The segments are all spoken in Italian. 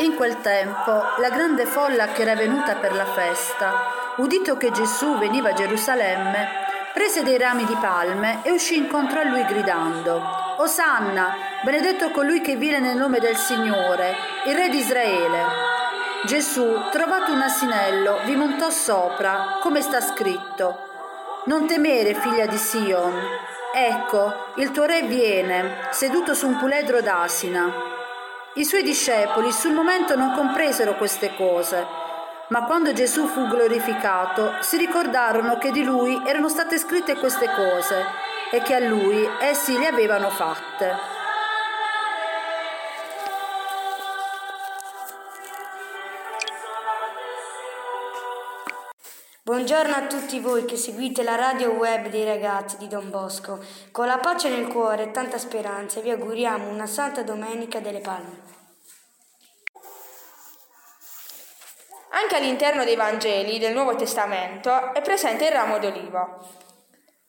In quel tempo la grande folla che era venuta per la festa, udito che Gesù veniva a Gerusalemme, prese dei rami di palme e uscì incontro a lui gridando, Osanna, benedetto colui che viene nel nome del Signore, il Re di Israele. Gesù, trovato un asinello, vi montò sopra, come sta scritto. Non temere, figlia di Sion. Ecco, il tuo re viene, seduto su un puledro d'asina. I suoi discepoli sul momento non compresero queste cose, ma quando Gesù fu glorificato si ricordarono che di lui erano state scritte queste cose e che a lui essi le avevano fatte. Buongiorno a tutti voi che seguite la radio web dei ragazzi di Don Bosco. Con la pace nel cuore e tanta speranza vi auguriamo una Santa Domenica delle Palme. Anche all'interno dei Vangeli del Nuovo Testamento è presente il ramo d'olivo.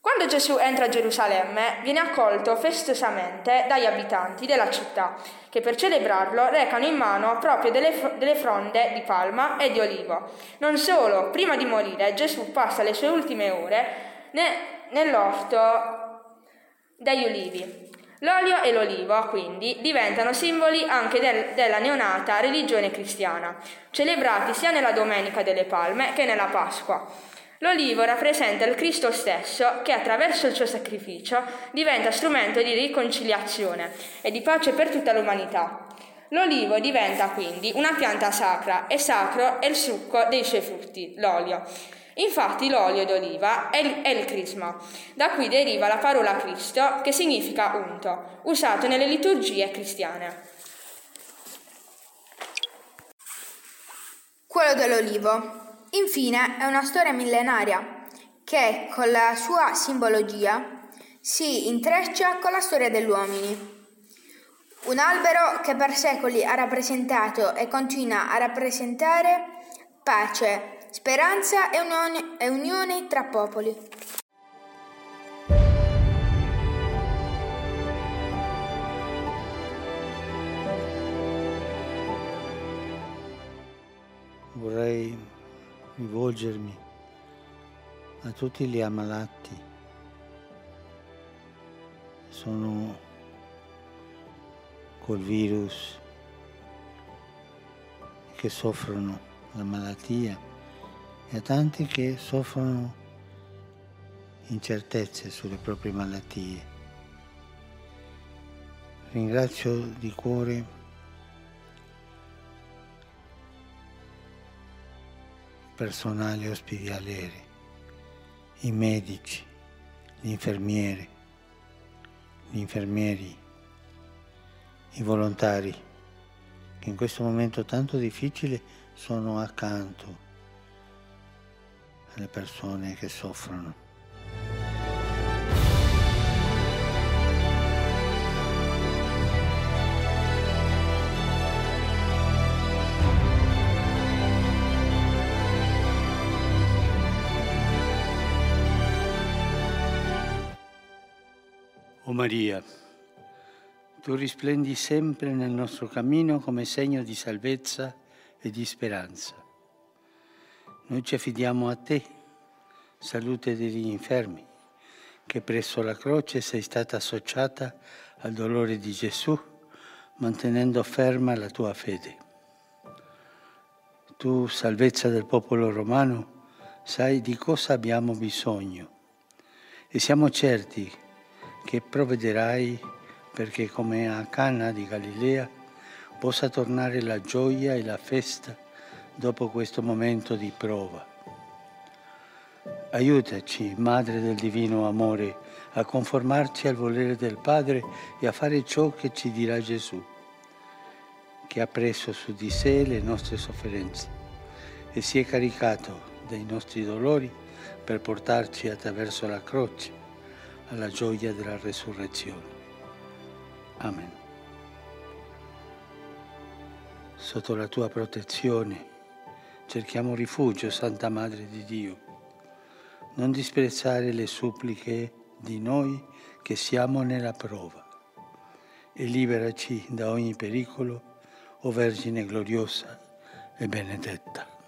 Quando Gesù entra a Gerusalemme viene accolto festosamente dagli abitanti della città, che per celebrarlo recano in mano proprio delle, delle fronde di palma e di olivo. Non solo, prima di morire Gesù passa le sue ultime ore ne, nell'orto degli ulivi. L'olio e l'olivo, quindi, diventano simboli anche del, della neonata religione cristiana, celebrati sia nella Domenica delle Palme che nella Pasqua. L'olivo rappresenta il Cristo stesso che attraverso il suo sacrificio diventa strumento di riconciliazione e di pace per tutta l'umanità. L'olivo diventa quindi una pianta sacra e sacro è il succo dei suoi frutti, l'olio. Infatti l'olio d'oliva è il, è il crisma, da cui deriva la parola Cristo che significa unto, usato nelle liturgie cristiane. Quello dell'olivo. Infine è una storia millenaria che con la sua simbologia si intreccia con la storia degli uomini. Un albero che per secoli ha rappresentato e continua a rappresentare pace, speranza e unione, e unione tra popoli. Vorrei rivolgermi a tutti gli ammalati. Sono col virus che soffrono la malattia e a tanti che soffrono incertezze sulle proprie malattie. Ringrazio di cuore personale ospedaliere, i medici, gli infermieri, gli infermieri, i volontari che in questo momento tanto difficile sono accanto alle persone che soffrono. O Maria, tu risplendi sempre nel nostro cammino come segno di salvezza e di speranza. Noi ci affidiamo a te, salute degli infermi, che presso la croce sei stata associata al dolore di Gesù, mantenendo ferma la tua fede. Tu, salvezza del popolo romano, sai di cosa abbiamo bisogno e siamo certi che provvederai perché come a Cana di Galilea possa tornare la gioia e la festa dopo questo momento di prova. Aiutaci, Madre del Divino Amore, a conformarci al volere del Padre e a fare ciò che ci dirà Gesù, che ha preso su di sé le nostre sofferenze e si è caricato dei nostri dolori per portarci attraverso la croce alla gioia della resurrezione. Amen. Sotto la tua protezione, cerchiamo rifugio, Santa Madre di Dio. Non disprezzare le suppliche di noi che siamo nella prova e liberaci da ogni pericolo, o Vergine gloriosa e benedetta.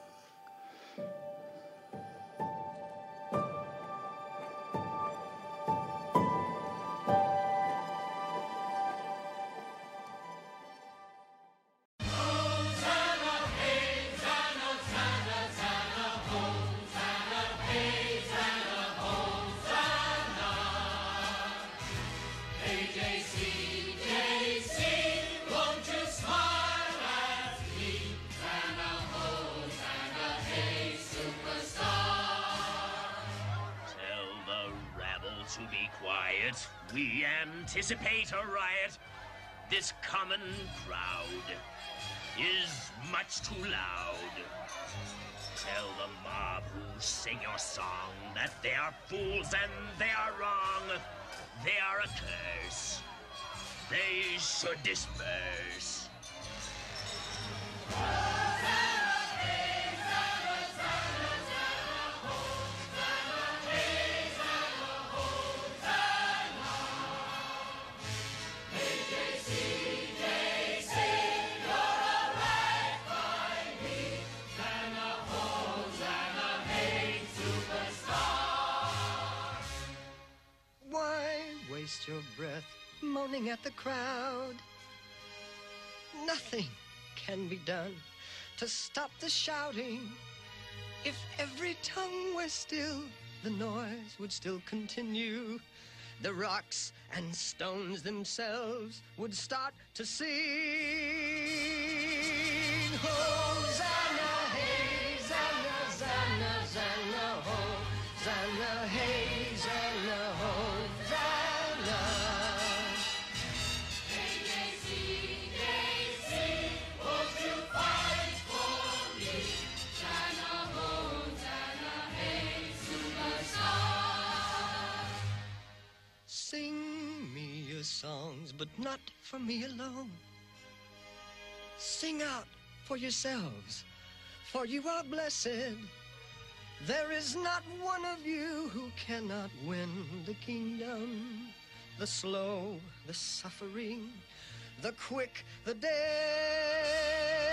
Won't you smile at me? And a hey, superstar. Tell the rabble to be quiet. We anticipate a riot. This common crowd is much too loud. Tell the mob who sing your song that they are fools and they are wrong. They are a curse. They should disperse. Moaning at the crowd. Nothing can be done to stop the shouting. If every tongue were still, the noise would still continue. The rocks and stones themselves would start to sing. But not for me alone. Sing out for yourselves, for you are blessed. There is not one of you who cannot win the kingdom. The slow, the suffering, the quick, the dead.